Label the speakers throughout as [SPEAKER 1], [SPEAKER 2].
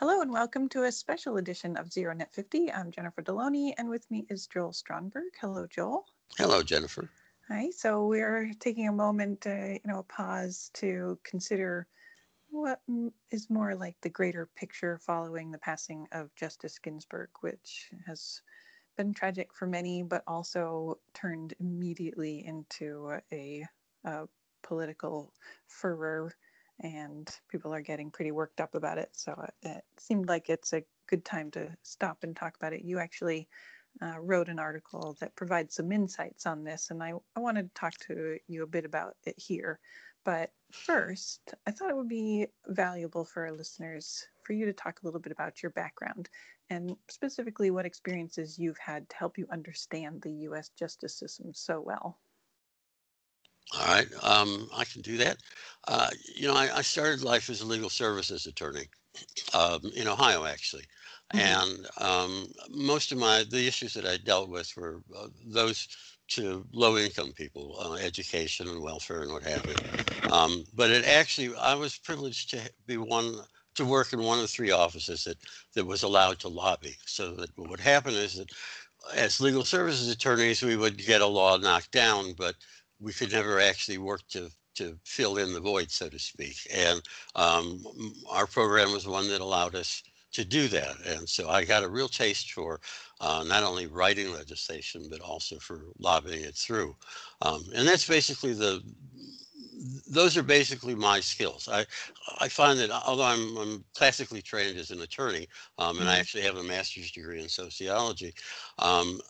[SPEAKER 1] Hello and welcome to a special edition of Zero Net 50. I'm Jennifer Delony and with me is Joel Stronberg. Hello, Joel.
[SPEAKER 2] Hello, Jennifer.
[SPEAKER 1] Hi. So we're taking a moment, uh, you know, a pause to consider what is more like the greater picture following the passing of Justice Ginsburg, which has been tragic for many, but also turned immediately into a, a political furor and people are getting pretty worked up about it. So it, it seemed like it's a good time to stop and talk about it. You actually uh, wrote an article that provides some insights on this, and I, I wanted to talk to you a bit about it here. But first, I thought it would be valuable for our listeners for you to talk a little bit about your background and specifically what experiences you've had to help you understand the US justice system so well.
[SPEAKER 2] All right, um, I can do that. Uh, you know, I, I, started life as a legal services attorney um, in Ohio, actually, mm-hmm. and um, most of my the issues that I dealt with were uh, those to low-income people, uh, education and welfare and what have you. Um, but it actually, I was privileged to be one to work in one of three offices that that was allowed to lobby. So that what would happen is that as legal services attorneys, we would get a law knocked down, but we could never actually work to to fill in the void, so to speak. And um, our program was one that allowed us to do that. And so I got a real taste for uh, not only writing legislation, but also for lobbying it through. Um, and that's basically the, those are basically my skills. I, I find that although I'm, I'm classically trained as an attorney, um, and I mm-hmm. actually have a master's degree in sociology, um,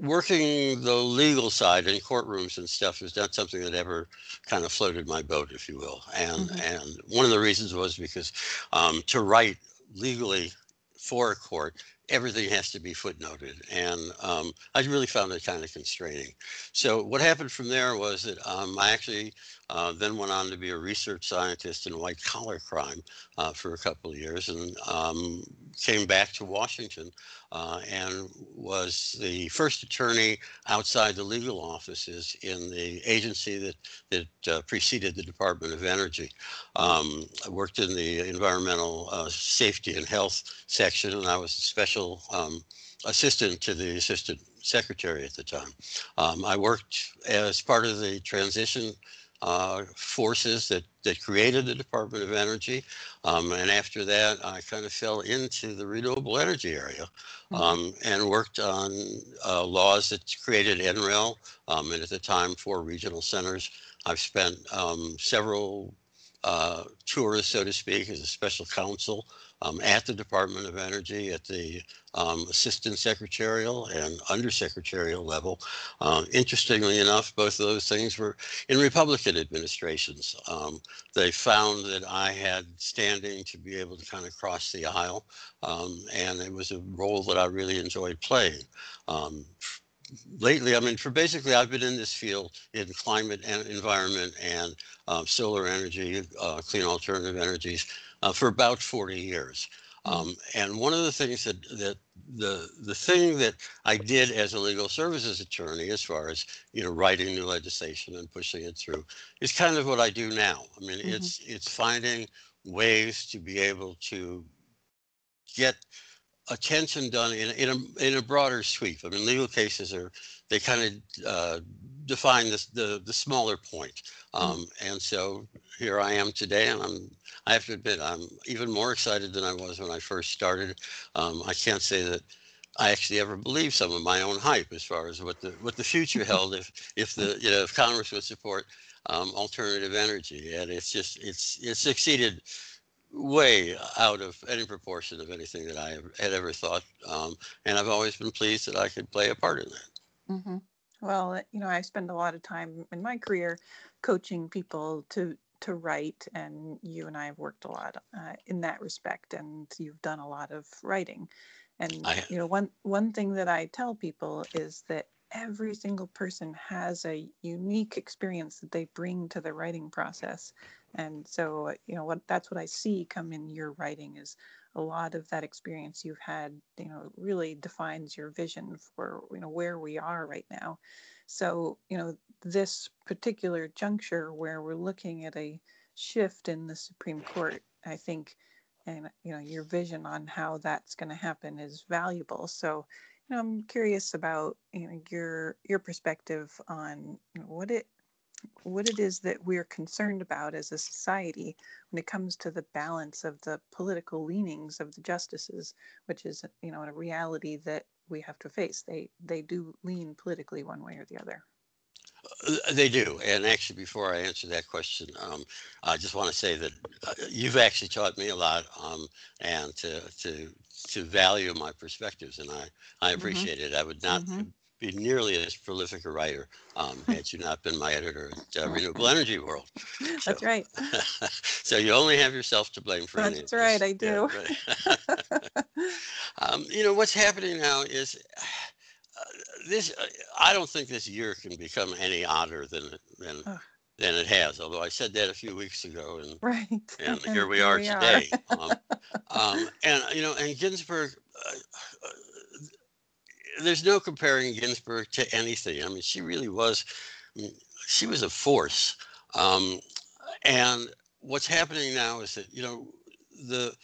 [SPEAKER 2] working the legal side in courtrooms and stuff is not something that ever kind of floated my boat, if you will. And mm-hmm. and one of the reasons was because um, to write legally for a court, everything has to be footnoted, and um, I really found it kind of constraining. So what happened from there was that um, I actually uh, then went on to be a research scientist in white collar crime uh, for a couple of years and um, came back to Washington uh, and was the first attorney outside the legal offices in the agency that, that uh, preceded the Department of Energy. Um, I worked in the environmental uh, safety and health section and I was a special um, assistant to the assistant secretary at the time. Um, I worked as part of the transition uh, forces that, that created the Department of Energy. Um, and after that, I kind of fell into the renewable energy area mm-hmm. um, and worked on uh, laws that created NREL um, and at the time four regional centers. I've spent um, several uh, tours, so to speak, as a special counsel um, at the Department of Energy at the um, assistant secretarial and undersecretarial level. Um, interestingly enough, both of those things were in Republican administrations. Um, they found that I had standing to be able to kind of cross the aisle, um, and it was a role that I really enjoyed playing um, lately, I mean, for basically, I've been in this field in climate and environment and uh, solar energy, uh, clean alternative energies uh, for about 40 years. Mm-hmm. Um, and one of the things that, that the the thing that I did as a legal services attorney, as far as you know, writing new legislation and pushing it through, is kind of what I do now. I mean, mm-hmm. it's it's finding ways to be able to get attention done in, in a in a broader sweep. I mean, legal cases are they kind of uh, define this, the the smaller point. Mm. Um, and so here I am today, and I'm I have to admit I'm even more excited than I was when I first started. Um, I can't say that. I actually ever believed some of my own hype as far as what the what the future held if if the you know if Congress would support um, alternative energy and it's just it's it's succeeded way out of any proportion of anything that I had ever thought. Um, and I've always been pleased that I could play a part in that.
[SPEAKER 1] Mm-hmm. Well, you know, I spend a lot of time in my career coaching people to to write, and you and I have worked a lot uh, in that respect, and you've done a lot of writing. And you know, one one thing that I tell people is that every single person has a unique experience that they bring to the writing process and so you know what that's what i see come in your writing is a lot of that experience you've had you know really defines your vision for you know where we are right now so you know this particular juncture where we're looking at a shift in the supreme court i think and you know your vision on how that's going to happen is valuable. So, you know, I'm curious about you know your your perspective on what it what it is that we're concerned about as a society when it comes to the balance of the political leanings of the justices, which is you know a reality that we have to face. They they do lean politically one way or the other.
[SPEAKER 2] Uh, they do. And actually, before I answer that question, um, I just want to say that uh, you've actually taught me a lot um, and to, to, to value my perspectives. And I, I mm-hmm. appreciate mm-hmm. it. I would not mm-hmm be nearly as prolific a writer um, had you not been my editor at uh, Renewable Energy World.
[SPEAKER 1] So, That's right.
[SPEAKER 2] so you only have yourself to blame for
[SPEAKER 1] That's right, I do.
[SPEAKER 2] Yeah, right. um, you know, what's happening now is uh, this, uh, I don't think this year can become any odder than, than, than it has. Although I said that a few weeks ago, and
[SPEAKER 1] right,
[SPEAKER 2] and here we are we today. Are. um, um, and you know, and Ginsburg, uh, uh there's no comparing Ginsburg to anything. I mean, she really was, I mean, she was a force. Um, and what's happening now is that, you know, the,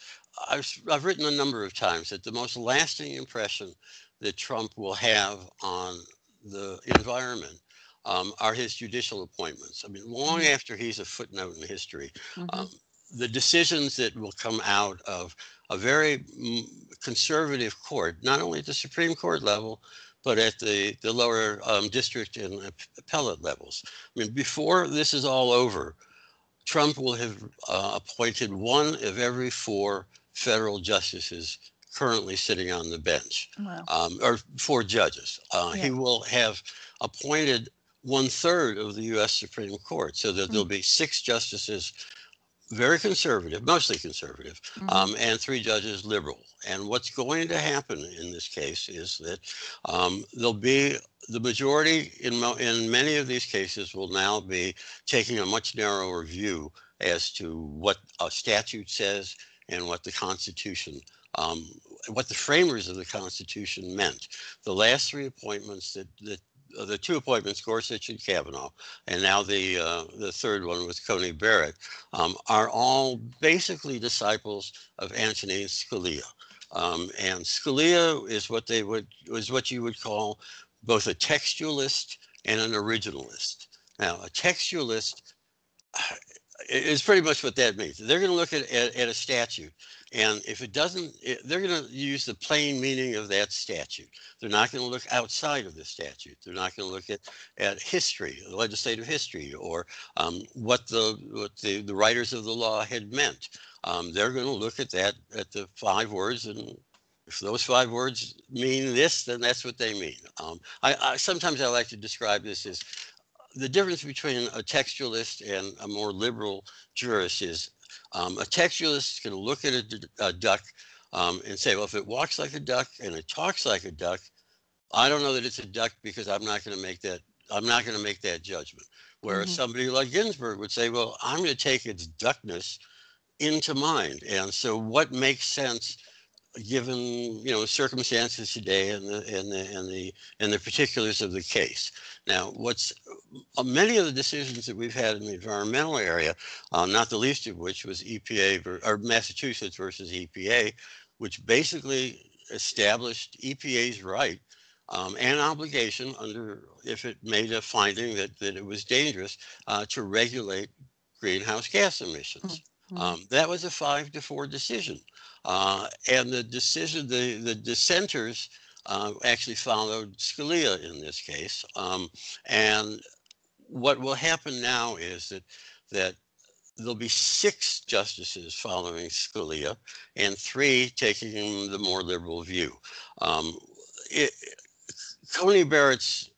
[SPEAKER 2] I've, I've written a number of times that the most lasting impression that Trump will have on the environment um, are his judicial appointments. I mean, long mm-hmm. after he's a footnote in history, mm-hmm. um, the decisions that will come out of a very mm, conservative court, not only at the Supreme Court level, but at the, the lower um, district and appellate levels. I mean, before this is all over, Trump will have uh, appointed one of every four federal justices currently sitting on the bench, wow. um, or four judges. Uh, yeah. He will have appointed one third of the U.S. Supreme Court, so that mm-hmm. there'll be six justices very conservative, mostly conservative, mm-hmm. um, and three judges liberal. And what's going to happen in this case is that um, there'll be the majority in, mo- in many of these cases will now be taking a much narrower view as to what a statute says and what the Constitution, um, what the framers of the Constitution meant. The last three appointments that, that the two appointments, Gorsuch and Kavanaugh, and now the uh, the third one with Coney Barrett, um, are all basically disciples of Antonin Scalia. Um, and Scalia is what they would was what you would call both a textualist and an originalist. Now, a textualist is pretty much what that means. They're going to look at, at, at a statute and if it doesn't, it, they're going to use the plain meaning of that statute. They're not going to look outside of the statute. They're not going to look at, at history, legislative history, or um, what the what the, the writers of the law had meant. Um, they're going to look at that at the five words and if those five words mean this, then that's what they mean. Um, I, I, sometimes I like to describe this as the difference between a textualist and a more liberal jurist is um, a textualist is going to look at a, a duck um, and say, well, if it walks like a duck and it talks like a duck, I don't know that it's a duck because I'm not going to make that. I'm not going to make that judgment. Whereas mm-hmm. somebody like Ginsburg would say, well, I'm going to take its duckness into mind. And so, what makes sense given you know circumstances today and the and the and the and the particulars of the case. Now, what's uh, many of the decisions that we've had in the environmental area, uh, not the least of which was EPA ver- or Massachusetts versus EPA, which basically established EPA's right um, and obligation under if it made a finding that that it was dangerous uh, to regulate greenhouse gas emissions. Mm-hmm. Um, that was a five to four decision. Uh, and the decision, the, the dissenters uh, actually followed Scalia in this case. Um, and what will happen now is that, that there'll be six justices following Scalia and three taking the more liberal view. Um, it, Coney Barrett's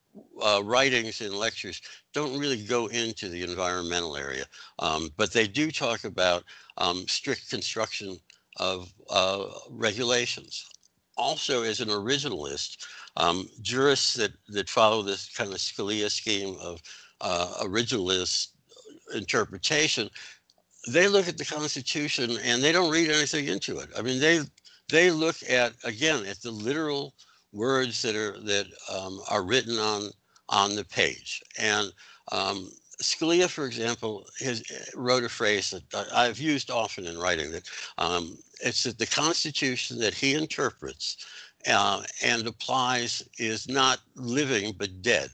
[SPEAKER 2] uh, writings and lectures don't really go into the environmental area, um, but they do talk about um, strict construction of uh, regulations. Also, as an originalist, um, jurists that, that follow this kind of Scalia scheme of uh, originalist interpretation, they look at the Constitution and they don't read anything into it. I mean, they they look at again at the literal words that are that um, are written on on the page, and um, Scalia, for example, has wrote a phrase that I've used often in writing that um, it's that the Constitution that he interprets uh, and applies is not living but dead,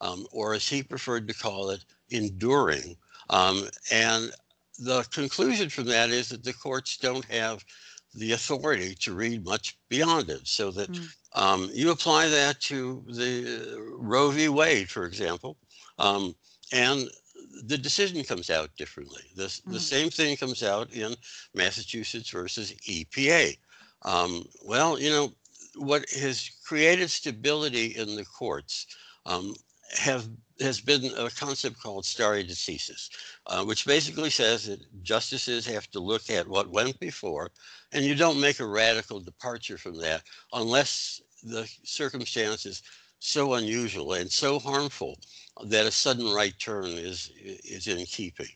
[SPEAKER 2] um, or as he preferred to call it, enduring. Um, and the conclusion from that is that the courts don't have the authority to read much beyond it. So that mm. Um, you apply that to the Roe v. Wade, for example, um, and the decision comes out differently. The, mm. the same thing comes out in Massachusetts versus EPA. Um, well, you know, what has created stability in the courts um, have has been a concept called stare decisis, uh, which basically says that justices have to look at what went before, and you don't make a radical departure from that unless the circumstances so unusual and so harmful that a sudden right turn is is in keeping.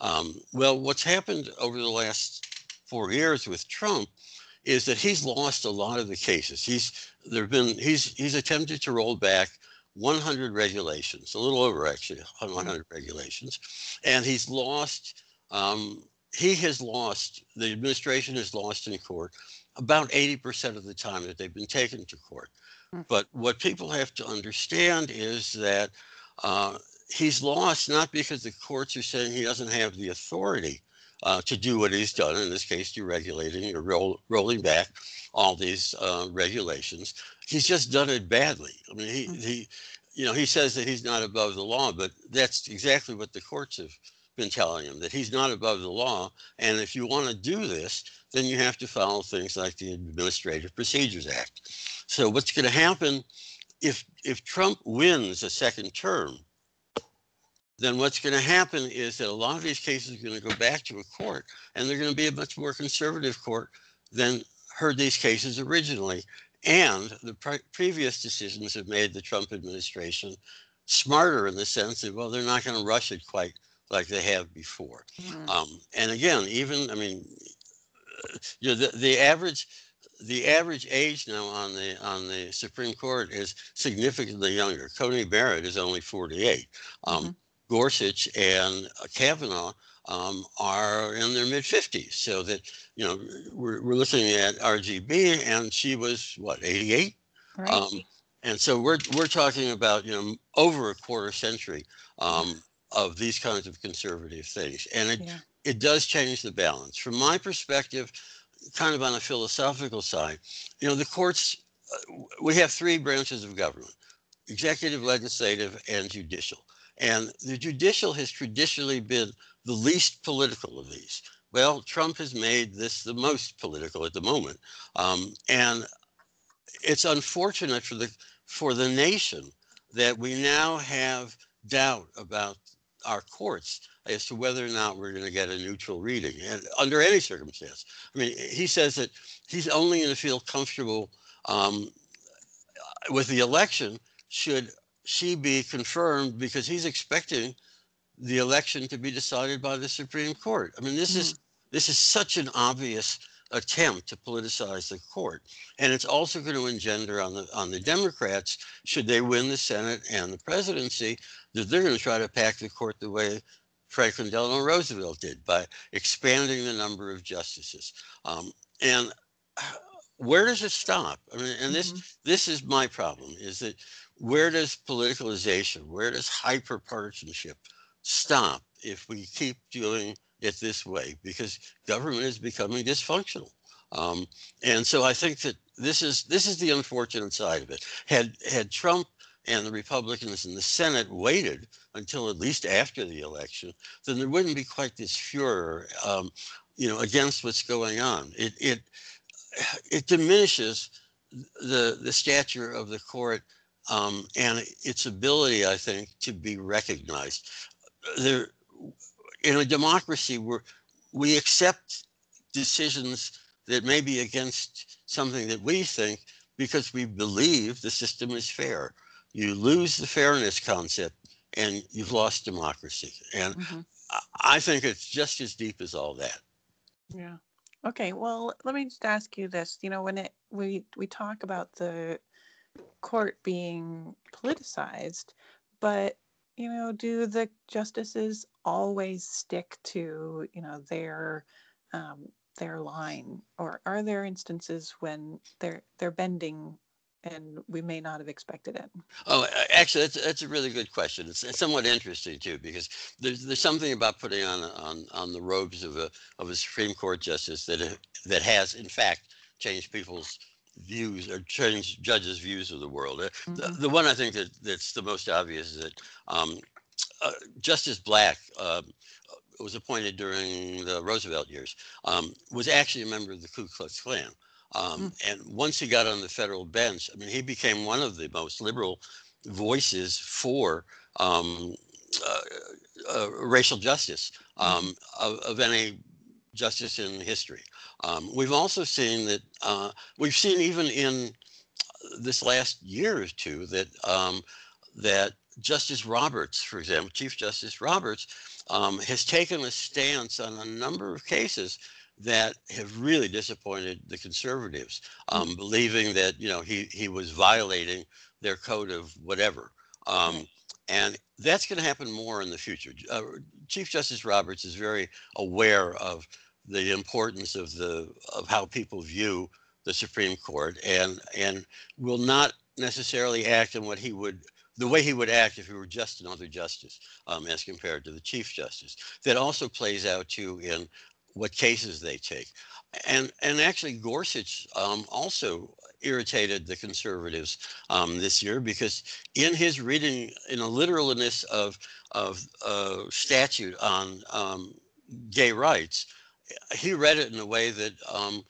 [SPEAKER 2] Um, well, what's happened over the last four years with Trump is that he's lost a lot of the cases. He's there've been he's he's attempted to roll back 100 regulations, a little over actually 100 regulations, and he's lost. Um, he has lost. The administration has lost in court about 80% of the time that they've been taken to court. Hmm. But what people have to understand is that uh, he's lost not because the courts are saying he doesn't have the authority uh, to do what he's done, in this case, deregulating or roll, rolling back all these uh, regulations. He's just done it badly. I mean, he, mm-hmm. he, you know, he says that he's not above the law, but that's exactly what the courts have been telling him that he's not above the law. And if you want to do this, then you have to follow things like the Administrative Procedures Act. So what's going to happen if if Trump wins a second term? then what's going to happen is that a lot of these cases are going to go back to a court and they're going to be a much more conservative court than heard these cases originally. And the pre- previous decisions have made the Trump administration smarter in the sense that, well, they're not going to rush it quite like they have before. Mm-hmm. Um, and again, even, I mean, you know, the, the average the average age now on the on the Supreme Court is significantly younger. Coney Barrett is only 48. Um, mm-hmm. Gorsuch and Kavanaugh um, are in their mid 50s. So that, you know, we're, we're looking at RGB and she was what, 88? Right. Um, and so we're, we're talking about, you know, over a quarter century um, of these kinds of conservative things. And it, yeah. it does change the balance. From my perspective, kind of on a philosophical side, you know, the courts, uh, we have three branches of government executive, legislative, and judicial. And the judicial has traditionally been the least political of these. Well, Trump has made this the most political at the moment. Um, and it's unfortunate for the for the nation that we now have doubt about our courts as to whether or not we're going to get a neutral reading and under any circumstance. I mean, he says that he's only going to feel comfortable um, with the election should she be confirmed because he's expecting the election to be decided by the Supreme Court. I mean, this mm. is this is such an obvious attempt to politicize the court, and it's also going to engender on the on the Democrats, should they win the Senate and the presidency, that they're going to try to pack the court the way Franklin Delano Roosevelt did by expanding the number of justices. Um, and where does it stop? I mean, and this mm-hmm. this is my problem: is that where does politicalization, where does hyperpartisanship stop if we keep doing it this way? Because government is becoming dysfunctional. Um, and so I think that this is this is the unfortunate side of it. Had had Trump and the Republicans in the Senate waited until at least after the election, then there wouldn't be quite this furor, um, you know, against what's going on. It it it diminishes the the stature of the court um, and its ability, I think, to be recognized. There, in a democracy, where we accept decisions that may be against something that we think because we believe the system is fair. You lose the fairness concept and you've lost democracy. And mm-hmm. I think it's just as deep as all that.
[SPEAKER 1] Yeah. Okay. Well, let me just ask you this. You know, when it we we talk about the court being politicized, but you know, do the justices always stick to, you know, their um, their line, or are there instances when they're they're bending and we may not have expected it?
[SPEAKER 2] Oh, actually, that's that's a really good question. It's, it's somewhat interesting too because there's there's something about putting on on on the robes of a of a Supreme Court justice that that has in fact changed people's views or changed judges' views of the world. Mm-hmm. The, the, one I think that that's the most obvious is that um, uh, Justice Black. Uh, was appointed during the Roosevelt years, um, was actually a member of the Ku Klux Klan. Um, mm. And once he got on the federal bench, I mean, he became one of the most liberal voices for um, uh, uh, racial justice um, mm. of, of, any justice in history. Um, we've also seen that, uh, we've seen even in this last year or two that um, that Justice Roberts, for example, Chief Justice Roberts, um, has taken a stance on a number of cases that have really disappointed the conservatives, um, mm-hmm. believing that you know he he was violating their code of whatever. Um, and that's going to happen more in the future. Uh, Chief Justice Roberts is very aware of the importance of the of how people view the Supreme Court, and and will not necessarily act in what he would the way he would act if he were just another justice um, as compared to the chief justice that also plays out too in what cases they take. And and actually Gorsuch um, also irritated the conservatives um, this year because in his reading, in a literalness of of uh, statute on um, gay rights, he read it in a way that um,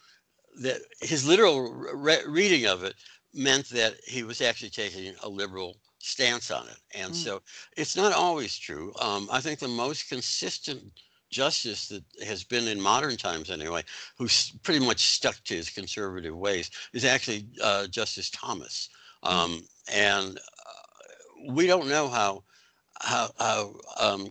[SPEAKER 2] that his literal re- reading of it meant that he was actually taking a liberal stance on it. And mm. so it's not always true. Um, I think the most consistent justice that has been in modern times anyway, who's pretty much stuck to his conservative ways, is actually uh, Justice Thomas. Hmm. Um, and uh, we don't know how how how um,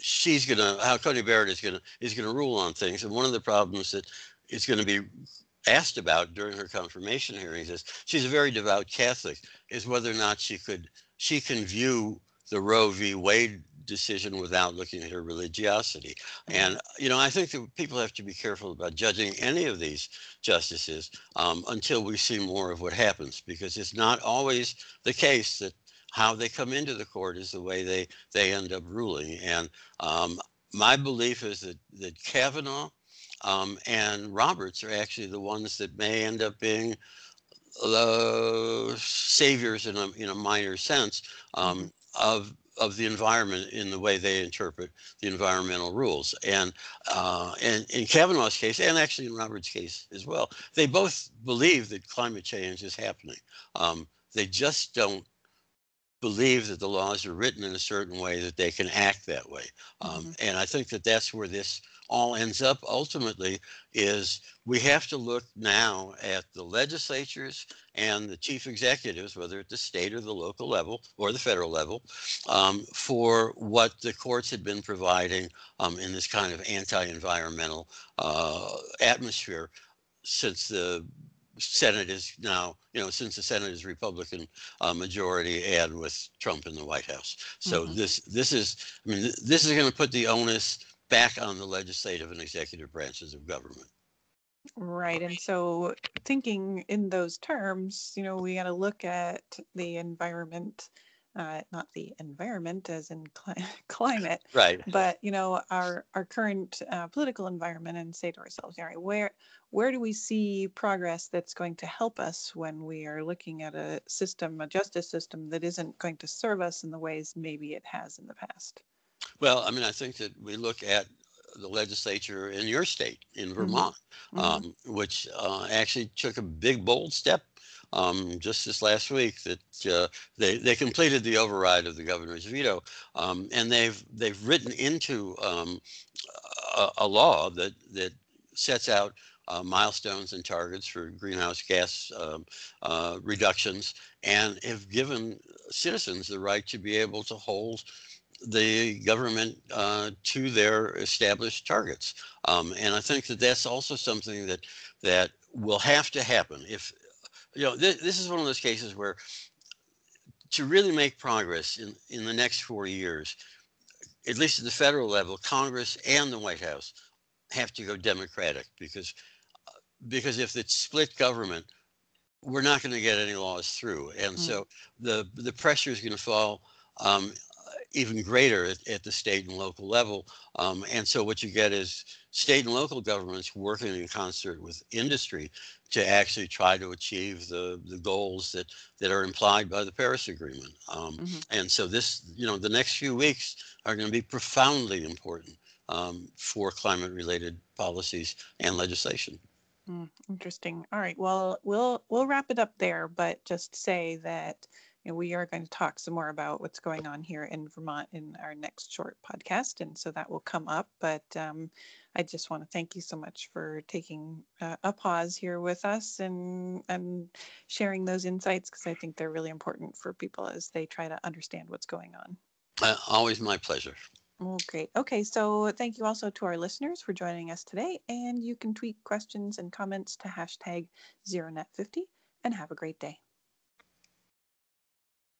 [SPEAKER 2] she's gonna how Coney Barrett is gonna is gonna rule on things. And one of the problems that is going to be asked about during her confirmation hearings is she's a very devout Catholic. Is whether or not she could she can view the Roe v. Wade decision without looking at her religiosity. And, you know, I think that people have to be careful about judging any of these justices um, until we see more of what happens, because it's not always the case that how they come into the court is the way they, they end up ruling. And um, my belief is that, that Kavanaugh um, and Roberts are actually the ones that may end up being the saviors in a, in a minor sense um, mm-hmm. of of the environment in the way they interpret the environmental rules. And, uh, and in Kavanaugh's case, and actually in Robert's case as well, they both believe that climate change is happening. Um, they just don't believe that the laws are written in a certain way that they can act that way. Um, mm-hmm. And I think that that's where this all ends up ultimately is we have to look now at the legislatures and the chief executives, whether at the state or the local level or the federal level, um, for what the courts had been providing um, in this kind of anti-environmental uh, atmosphere since the Senate is now, you know, since the Senate is Republican uh, majority and with Trump in the White House. So mm-hmm. this this is, I mean, this is going to put the onus back on the legislative and executive branches of government.
[SPEAKER 1] Right. And so, thinking in those terms, you know, we got to look at the environment, uh, not the environment as in cli- climate,
[SPEAKER 2] right?
[SPEAKER 1] But you know, our our current uh, political environment, and say to ourselves, all right, where where do we see progress that's going to help us when we are looking at a system, a justice system that isn't going to serve us in the ways maybe it has in the past?
[SPEAKER 2] Well, I mean, I think that we look at the legislature in your state, in mm-hmm. Vermont, mm-hmm. um, which uh, actually took a big, bold step um, just this last week that uh, they they completed the override of the governor's veto, um, and they've they've written into um, a, a, law that that sets out. Uh, milestones and targets for greenhouse gas um, uh, reductions, and have given citizens the right to be able to hold the government uh, to their established targets. Um, and I think that that's also something that that will have to happen if you know th- this is one of those cases where to really make progress in, in the next four years, at least at the federal level, Congress and the White House have to go Democratic because because if it's split government, we're not going to get any laws through, and mm. so the the pressure is going to fall um, even greater at, at, the state and local level. Um, and so what you get is state and local governments working in concert with industry to actually try to achieve the, the goals that, that are implied by the Paris Agreement. Um, mm-hmm. And so this, you know, the next few weeks are going to be profoundly important um, for climate related policies and legislation.
[SPEAKER 1] Mm, interesting. All right. Well, we'll we'll wrap it up there, but just say that know, we are going to talk some more about what's going on here in Vermont in our next short podcast, and so that will come up. But um, I just want to thank you so much for taking uh, a pause here with us and and sharing those insights because I think they're really important for people as they try to understand what's going on.
[SPEAKER 2] Uh, always my pleasure.
[SPEAKER 1] Well, great. Okay, so thank you also to our listeners for joining us today, and you can tweet questions and comments to hashtag ZeroNet50, and have a great day.